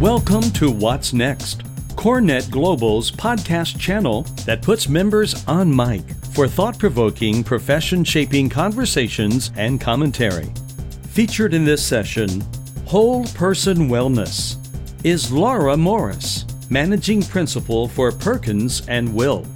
Welcome to What's Next, CoreNet Global's podcast channel that puts members on mic for thought provoking, profession shaping conversations and commentary. Featured in this session, Whole Person Wellness is Laura Morris, Managing Principal for Perkins and Will.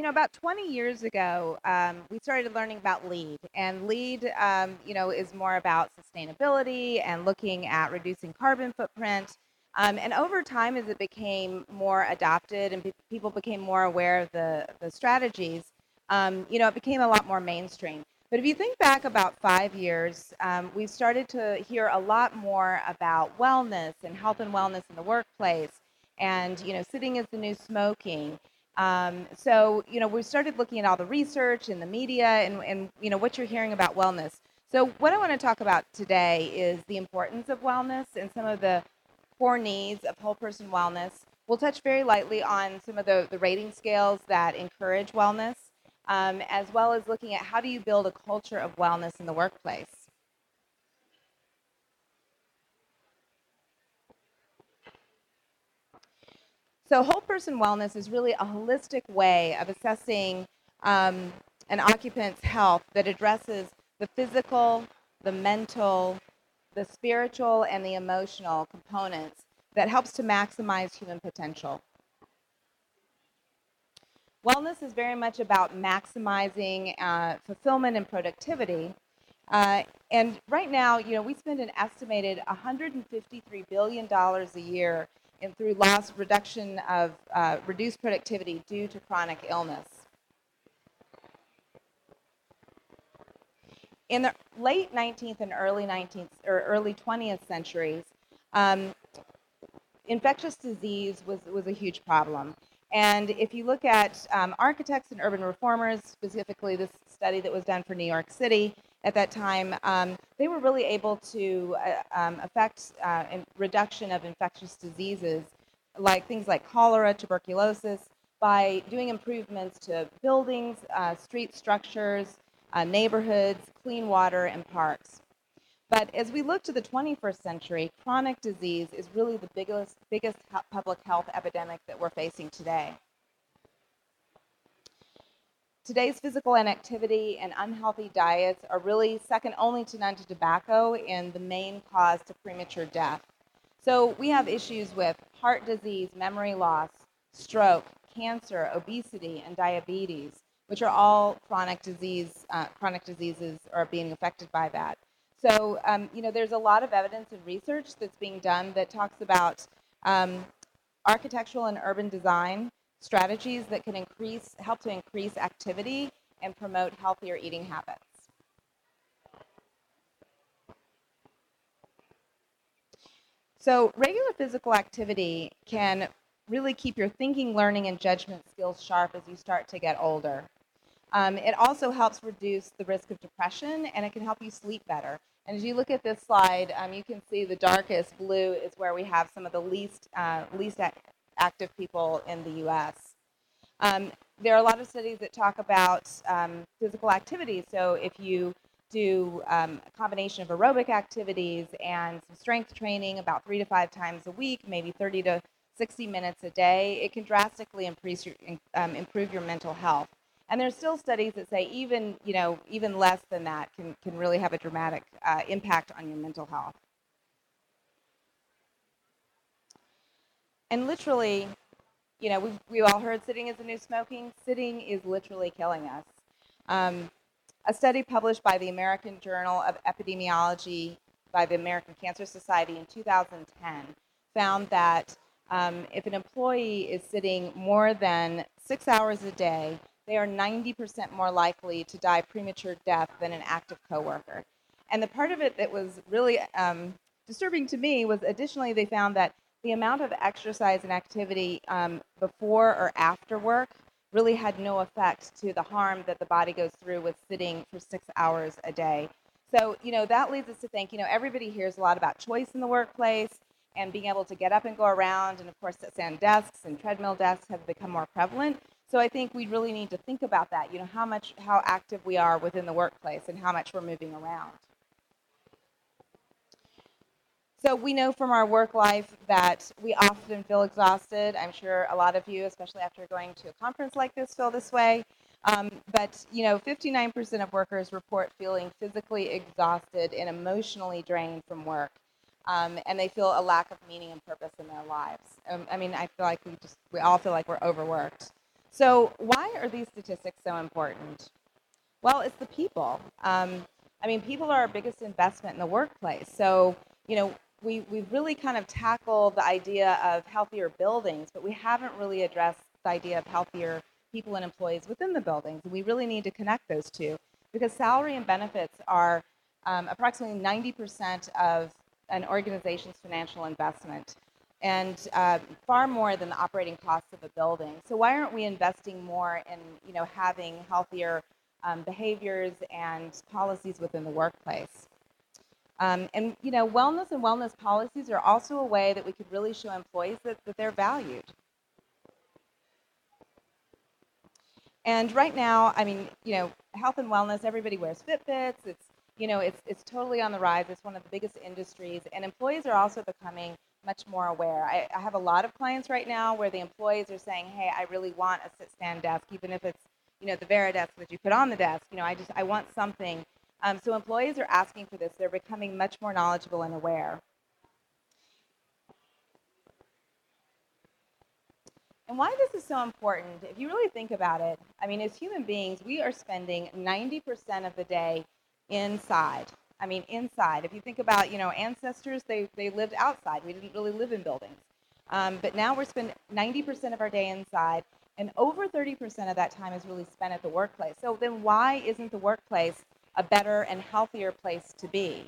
You know, about 20 years ago, um, we started learning about LEED, and LEED, um, you know, is more about sustainability and looking at reducing carbon footprint. Um, and over time, as it became more adopted and pe- people became more aware of the, the strategies, um, you know, it became a lot more mainstream. But if you think back about five years, um, we've started to hear a lot more about wellness and health and wellness in the workplace, and you know, sitting is the new smoking. Um, so you know, we started looking at all the research and the media, and, and you know, what you're hearing about wellness. So what I want to talk about today is the importance of wellness and some of the core needs of whole person wellness. We'll touch very lightly on some of the, the rating scales that encourage wellness um, as well as looking at how do you build a culture of wellness in the workplace. So, whole person wellness is really a holistic way of assessing um, an occupant's health that addresses the physical, the mental, the spiritual, and the emotional components that helps to maximize human potential. Wellness is very much about maximizing uh, fulfillment and productivity. Uh, and right now, you know, we spend an estimated $153 billion a year in through loss reduction of uh, reduced productivity due to chronic illness. In the late 19th and early 19th or early 20th centuries, um, infectious disease was, was a huge problem. And if you look at um, architects and urban reformers, specifically this study that was done for New York City at that time, um, they were really able to uh, um, affect uh, reduction of infectious diseases, like things like cholera, tuberculosis, by doing improvements to buildings, uh, street structures, uh, neighborhoods, clean water, and parks. But as we look to the 21st century, chronic disease is really the biggest, biggest public health epidemic that we're facing today. Today's physical inactivity and unhealthy diets are really second only to none to tobacco and the main cause to premature death. So we have issues with heart disease, memory loss, stroke, cancer, obesity, and diabetes, which are all chronic disease, uh, chronic diseases are being affected by that. So, um, you know, there's a lot of evidence and research that's being done that talks about um, architectural and urban design strategies that can increase, help to increase activity and promote healthier eating habits. So, regular physical activity can really keep your thinking, learning, and judgment skills sharp as you start to get older. Um, it also helps reduce the risk of depression and it can help you sleep better. And as you look at this slide, um, you can see the darkest blue is where we have some of the least, uh, least active people in the US. Um, there are a lot of studies that talk about um, physical activity. So if you do um, a combination of aerobic activities and some strength training about three to five times a week, maybe 30 to 60 minutes a day, it can drastically improve your, um, improve your mental health. And there's still studies that say even, you know, even less than that can, can really have a dramatic uh, impact on your mental health. And literally, you know, we've, we all heard sitting is the new smoking. Sitting is literally killing us. Um, a study published by the American Journal of Epidemiology by the American Cancer Society in 2010 found that um, if an employee is sitting more than six hours a day, they are 90% more likely to die premature death than an active coworker. And the part of it that was really um, disturbing to me was additionally they found that the amount of exercise and activity um, before or after work really had no effect to the harm that the body goes through with sitting for six hours a day. So, you know, that leads us to think, you know, everybody hears a lot about choice in the workplace and being able to get up and go around. And of course, that stand desks and treadmill desks have become more prevalent. So I think we really need to think about that, you know, how much, how active we are within the workplace and how much we're moving around. So we know from our work life that we often feel exhausted. I'm sure a lot of you, especially after going to a conference like this, feel this way. Um, but you know, 59% of workers report feeling physically exhausted and emotionally drained from work, um, and they feel a lack of meaning and purpose in their lives. Um, I mean, I feel like we just we all feel like we're overworked. So why are these statistics so important? Well, it's the people. Um, I mean, people are our biggest investment in the workplace. So you know, we, we've really kind of tackled the idea of healthier buildings, but we haven't really addressed the idea of healthier people and employees within the buildings. And we really need to connect those two because salary and benefits are um, approximately 90% of an organization's financial investment and uh, far more than the operating costs of a building. So why aren't we investing more in you know having healthier um, behaviors and policies within the workplace? Um, and you know, wellness and wellness policies are also a way that we could really show employees that, that they're valued. And right now, I mean, you know, health and wellness, everybody wears Fitbits. It's, you know, it's, it's totally on the rise. It's one of the biggest industries. And employees are also becoming much more aware. I, I have a lot of clients right now where the employees are saying, hey, I really want a sit-stand desk, even if it's, you know, the Varidesk that you put on the desk. You know, I just, I want something um, so employees are asking for this. They're becoming much more knowledgeable and aware. And why this is so important, if you really think about it, I mean, as human beings, we are spending 90% of the day inside. I mean, inside. If you think about, you know, ancestors, they, they lived outside. We didn't really live in buildings. Um, but now we're spending 90% of our day inside, and over 30% of that time is really spent at the workplace. So then why isn't the workplace a better and healthier place to be.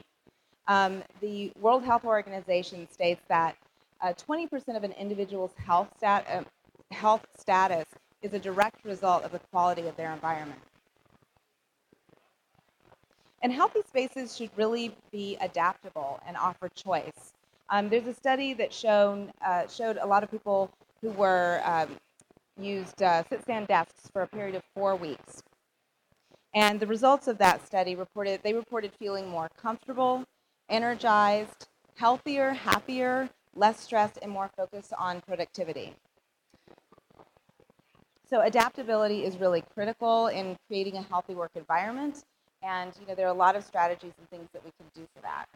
Um, the World Health Organization states that uh, 20% of an individual's health, stat, uh, health status is a direct result of the quality of their environment. And healthy spaces should really be adaptable and offer choice. Um, there's a study that shown, uh, showed a lot of people who were um, used uh, sit-stand desks for a period of four weeks. And the results of that study reported they reported feeling more comfortable, energized, healthier, happier, less stressed, and more focused on productivity. So adaptability is really critical in creating a healthy work environment. And you know, there are a lot of strategies and things that we can do for that.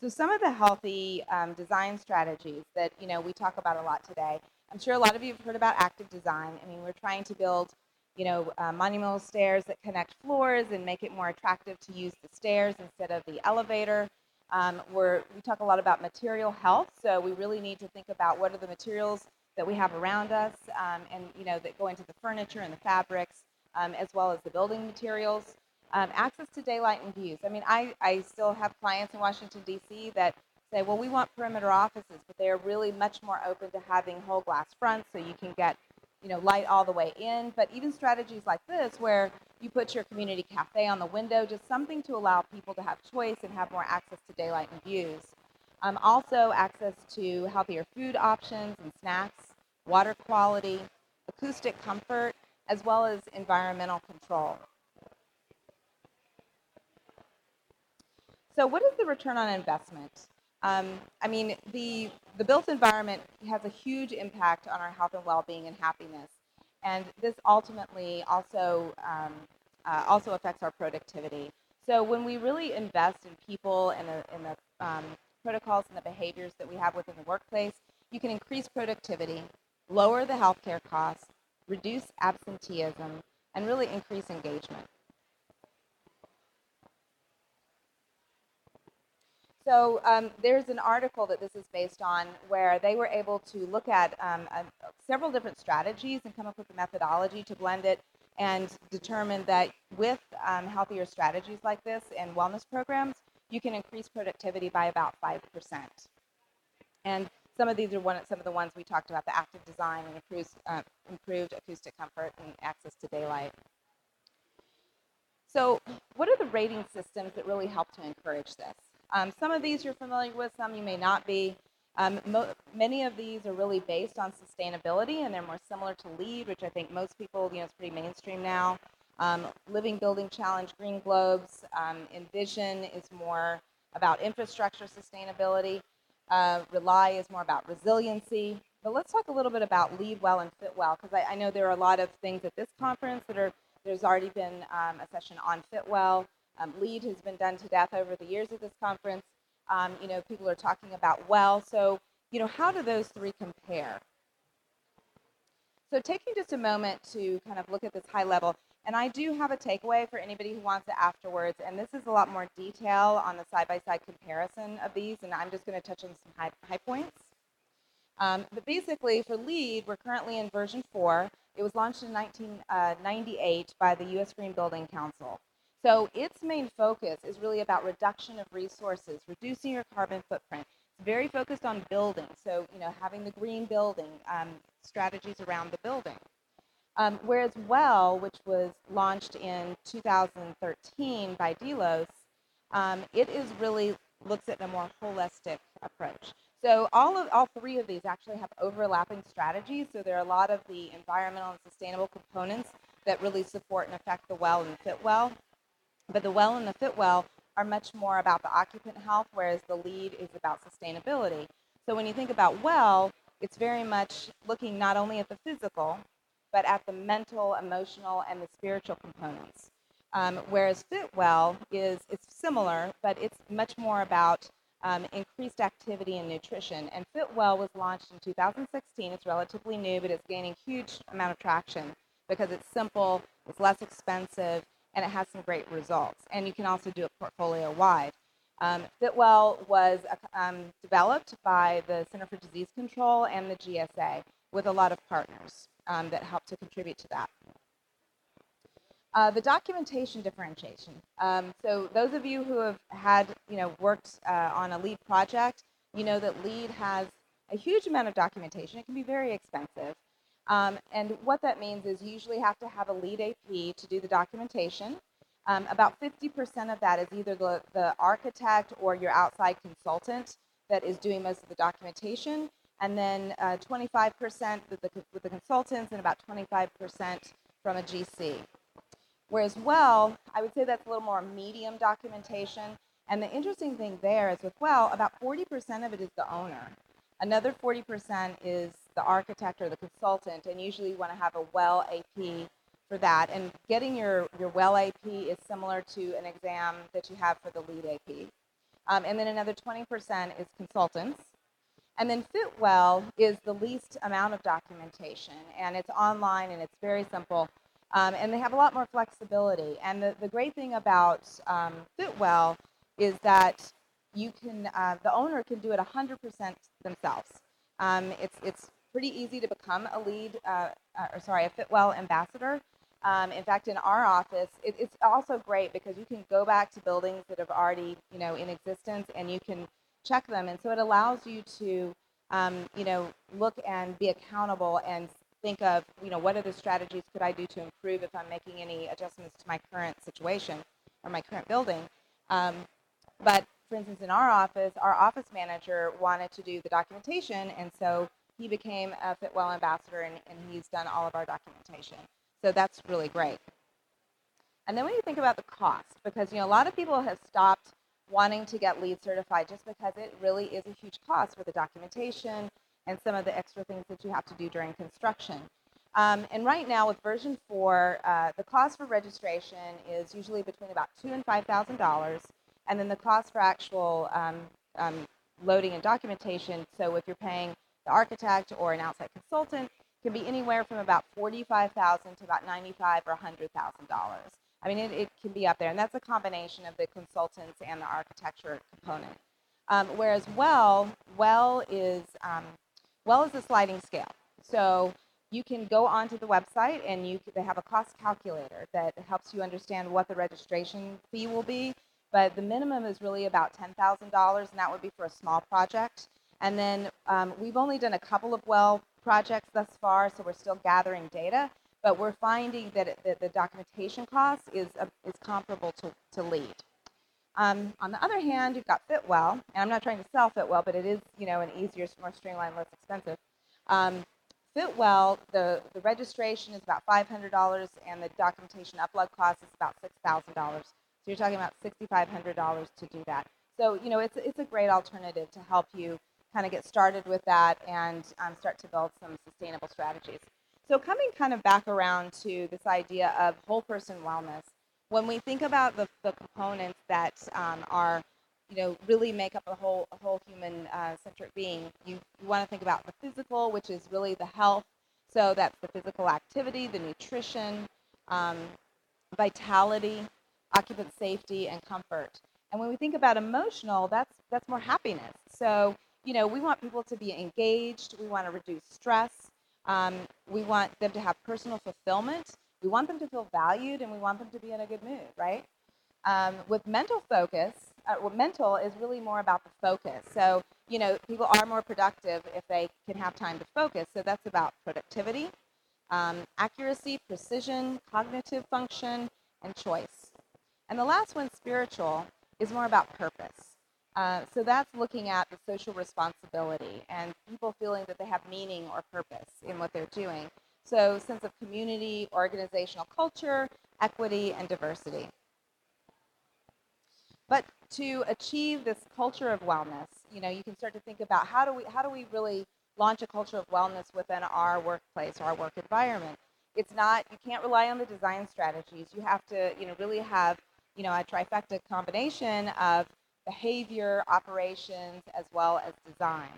So some of the healthy um, design strategies that you know we talk about a lot today. I'm sure a lot of you have heard about active design. I mean, we're trying to build you know, uh, monumental stairs that connect floors and make it more attractive to use the stairs instead of the elevator. Um, we're, we talk a lot about material health, so we really need to think about what are the materials that we have around us um, and, you know, that go into the furniture and the fabrics, um, as well as the building materials. Um, access to daylight and views. I mean, I, I still have clients in Washington, D.C. that say, well, we want perimeter offices, but they are really much more open to having whole glass fronts so you can get you know, light all the way in, but even strategies like this where you put your community cafe on the window, just something to allow people to have choice and have more access to daylight and views. Um, also access to healthier food options and snacks, water quality, acoustic comfort, as well as environmental control. So what is the return on investment? Um, I mean, the, the built environment has a huge impact on our health and well-being and happiness. And this ultimately also, um, uh, also affects our productivity. So when we really invest in people and the, in the um, protocols and the behaviors that we have within the workplace, you can increase productivity, lower the healthcare costs, reduce absenteeism, and really increase engagement. So um, there's an article that this is based on where they were able to look at um, several different strategies and come up with a methodology to blend it and determine that with um, healthier strategies like this and wellness programs, you can increase productivity by about 5%. And some of these are one, some of the ones we talked about, the active design and improved, uh, improved acoustic comfort and access to daylight. So what are the rating systems that really help to encourage this? Um, some of these you're familiar with, some you may not be. Um, many of these are really based on sustainability, and they're more similar to LEED, which I think most people, you know, it's pretty mainstream now. Um, Living Building Challenge, Green Globes, um, Envision is more about infrastructure sustainability. Uh, RELi is more about resiliency. But let's talk a little bit about LEED well and Fitwell, because I, I, know there are a lot of things at this conference that are, there's already been um, a session on Fitwell. Um, LEED has been done to death over the years at this conference. Um, you know, people are talking about well. So, you know, how do those three compare? So taking just a moment to kind of look at this high level, and I do have a takeaway for anybody who wants it afterwards, and this is a lot more detail on the side-by-side comparison of these, and I'm just going to touch on some high, high points. Um, but basically, for LEED, we're currently in version 4. It was launched in 1998 uh, by the U.S. Green Building Council. So its main focus is really about reduction of resources, reducing your carbon footprint. It's very focused on building, so you know having the green building um, strategies around the building. Um, whereas Well, which was launched in 2013 by Delos, um, it is really looks at a more holistic approach. So all of all three of these actually have overlapping strategies. So there are a lot of the environmental and sustainable components that really support and affect the well and Fitwell. But the well and the Fitwell are much more about the occupant health, whereas the LEED is about sustainability. So when you think about well, it's very much looking not only at the physical, but at the mental, emotional, and the spiritual components. Um, whereas Fitwell is it's similar, but it's much more about um, increased activity and nutrition. And FitWell was launched in 2016. It's relatively new, but it's gaining huge amount of traction because it's simple, it's less expensive, and it has some great results. And you can also do it portfolio wide. Um, Fitwell was um, developed by the Center for Disease Control and the GSA with a lot of partners um, that helped to contribute to that. Uh, the documentation differentiation. Um, so those of you who have had, you know, worked uh, on a LEED project, you know that LEED has a huge amount of documentation. It can be very expensive. Um, and what that means is you usually have to have a LEED AP to do the documentation. Um, about 50% of that is either the, the architect or your outside consultant that is doing most of the documentation. And then uh, 25% with the, with the consultants and about 25% from a GC. Whereas well, I would say that's a little more medium documentation. And the interesting thing there is with well, about 40% of it is the owner. Another 40% is the architect or the consultant, and usually you want to have a well AP for that. And getting your, your well AP is similar to an exam that you have for the LEED AP. Um, and then another 20% is consultants. And then FitWell is the least amount of documentation, and it's online and it's very simple. Um, and they have a lot more flexibility. And the, the great thing about um, Fitwell is that you can, uh, the owner can do it 100% themselves. Um, it's, it's pretty easy to become a LEED, uh, uh, or sorry, a Fitwell ambassador. Um, in fact, in our office, it, it's also great because you can go back to buildings that have already, you know, in existence, and you can check them. And so it allows you to, um, you know, look and be accountable and think of, you know, what other strategies could I do to improve if I'm making any adjustments to my current situation or my current building. Um, but for instance, in our office, our office manager wanted to do the documentation, and so he became a Fitwell ambassador, and, and he's done all of our documentation. So that's really great. And then when you think about the cost, because you know a lot of people have stopped wanting to get LEED certified just because it really is a huge cost for the documentation, and some of the extra things that you have to do during construction. Um, and right now with version 4, uh, the cost for registration is usually between about two and $5,000. And then the cost for actual um, um, loading and documentation, so if you're paying the architect or an outside consultant, can be anywhere from about 45000 to about 95 or $100,000. I mean, it, it, can be up there. And that's a combination of the consultants and the architecture component. Um, whereas Well, Well is um, well is a sliding scale. So you can go onto the website and you they have a cost calculator that helps you understand what the registration fee will be. But the minimum is really about $10,000, and that would be for a small project. And then um, we've only done a couple of well projects thus far, so we're still gathering data. But we're finding that, it, that the documentation cost is, uh, is comparable to, to LEED. Um, on the other hand, you've got Fitwell, and I'm not trying to sell Fitwell, but it is, you know, an easier, more streamlined, less expensive. Um, Fitwell, the, the registration is about $500, and the documentation upload cost is about $6,000. So you're talking about $6,500 to do that. So, you know, it's, it's a great alternative to help you kind of get started with that and um, start to build some sustainable strategies. So, coming kind of back around to this idea of whole person wellness, when we think about the, the components that um, are, you know, really make up a whole, a whole human uh, centric being, you, you want to think about the physical, which is really the health. So, that's the physical activity, the nutrition, um, vitality, occupant safety, and comfort. And when we think about emotional, that's that's more happiness. So you know, we want people to be engaged. We want to reduce stress. Um, we want them to have personal fulfillment. We want them to feel valued, and we want them to be in a good mood, right? Um, with mental focus, uh, well, mental is really more about the focus. So, you know, people are more productive if they can have time to focus. So that's about productivity, um, accuracy, precision, cognitive function, and choice. And the last one, spiritual, is more about purpose. Uh, so that's looking at the social responsibility and people feeling that they have meaning or purpose in what they're doing. So sense of community, organizational culture, equity, and diversity. But to achieve this culture of wellness, you know, you can start to think about how do we how do we really launch a culture of wellness within our workplace or our work environment. It's not you can't rely on the design strategies. You have to, you know, really have, you know, a trifecta combination of behavior, operations, as well as design.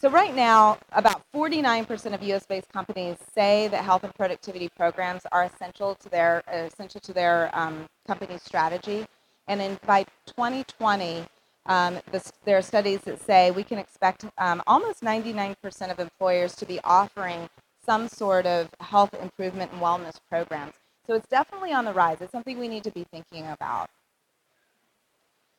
So right now, about 49% of U.S.-based companies say that health and productivity programs are essential to their essential to their um, company's strategy. And in, by 2020, um, this, there are studies that say we can expect um, almost 99% of employers to be offering some sort of health improvement and wellness programs. So it's definitely on the rise. It's something we need to be thinking about.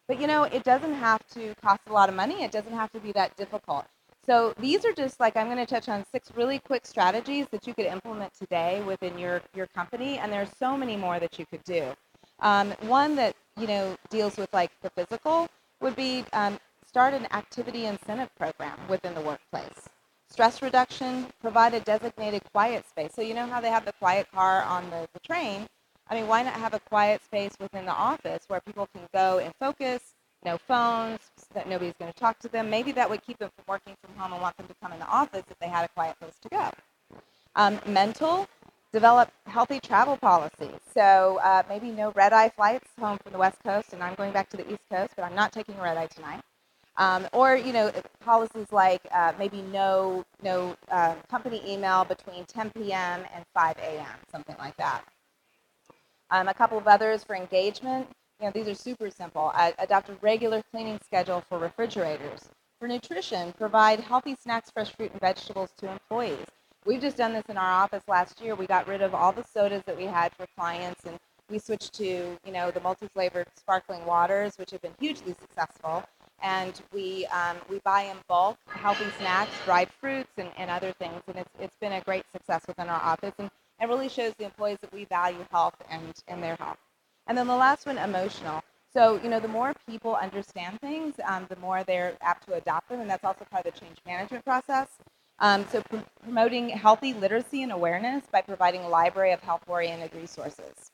But you know, it doesn't have to cost a lot of money. It doesn't have to be that difficult. So these are just like I'm going to touch on six really quick strategies that you could implement today within your your company, and there's so many more that you could do. Um, one that you know deals with like the physical would be um, start an activity incentive program within the workplace. Stress reduction, provide a designated quiet space. So you know how they have the quiet car on the, the train? I mean, why not have a quiet space within the office where people can go and focus, no phones, that nobody's going to talk to them. Maybe that would keep them from working from home and want them to come in the office if they had a quiet place to go. Um, mental, develop healthy travel policies. So uh, maybe no red eye flights home from the West Coast, and I'm going back to the East Coast, but I'm not taking a red eye tonight. Um, or you know policies like uh, maybe no no uh, company email between 10 p.m. and 5 a.m. something like that. Um, a couple of others for engagement. You know these are super simple. Uh, adopt a regular cleaning schedule for refrigerators. For nutrition, provide healthy snacks, fresh fruit and vegetables to employees. We've just done this in our office last year. We got rid of all the sodas that we had for clients and we switched to you know the multi-flavored sparkling waters, which have been hugely successful and we um, we buy in bulk healthy snacks, dried fruits, and, and other things. And it's, it's been a great success within our office and it really shows the employees that we value health and, and their health. And then the last one, emotional. So, you know, the more people understand things, um, the more they're apt to adopt them, and that's also part of the change management process. Um, so, pr- promoting healthy literacy and awareness by providing a library of health oriented resources.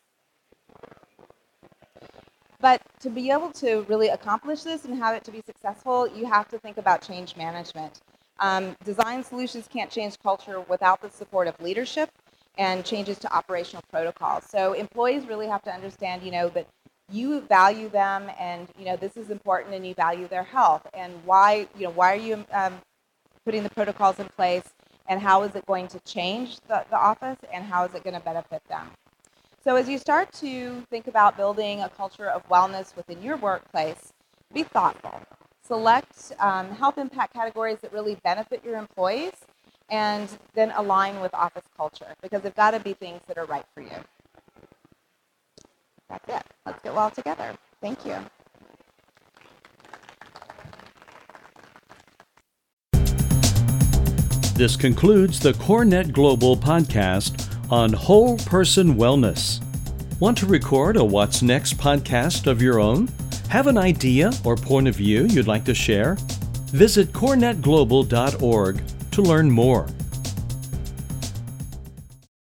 But to be able to really accomplish this and have it to be successful, you have to think about change management. Um, design solutions can't change culture without the support of leadership and changes to operational protocols. So employees really have to understand, you know, that you value them and you know this is important and you value their health and why you know why are you um, putting the protocols in place and how is it going to change the, the office and how is it going to benefit them so as you start to think about building a culture of wellness within your workplace, be thoughtful. Select um, health impact categories that really benefit your employees and then align with office culture because they've got to be things that are right for you. That's it. Let's get well together. Thank you. This concludes the CoreNet Global podcast on whole person wellness. Want to record a What's Next podcast of your own? Have an idea or point of view you'd like to share? Visit corenetglobal.org to learn more.